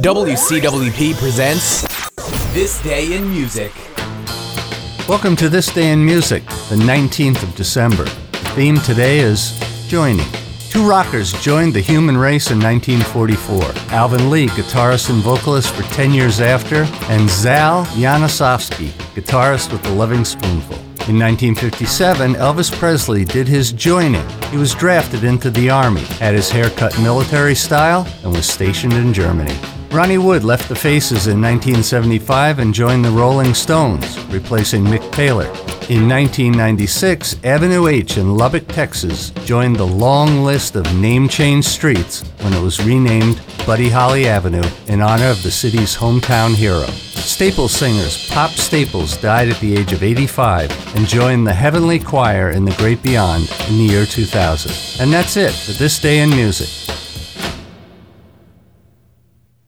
WCWP presents This Day in Music. Welcome to This Day in Music, the 19th of December. The theme today is joining. Two rockers joined the human race in 1944 Alvin Lee, guitarist and vocalist for 10 years after, and Zal Janosovsky, guitarist with the Lovin' Spoonful. In 1957, Elvis Presley did his joining. He was drafted into the Army, had his hair cut military style, and was stationed in Germany. Ronnie Wood left the Faces in 1975 and joined the Rolling Stones, replacing Mick Taylor. In 1996, Avenue H in Lubbock, Texas joined the long list of name change streets when it was renamed Buddy Holly Avenue in honor of the city's hometown hero. Staple singers Pop Staples died at the age of 85 and joined the Heavenly Choir in the Great Beyond in the year 2000. And that's it for this day in music.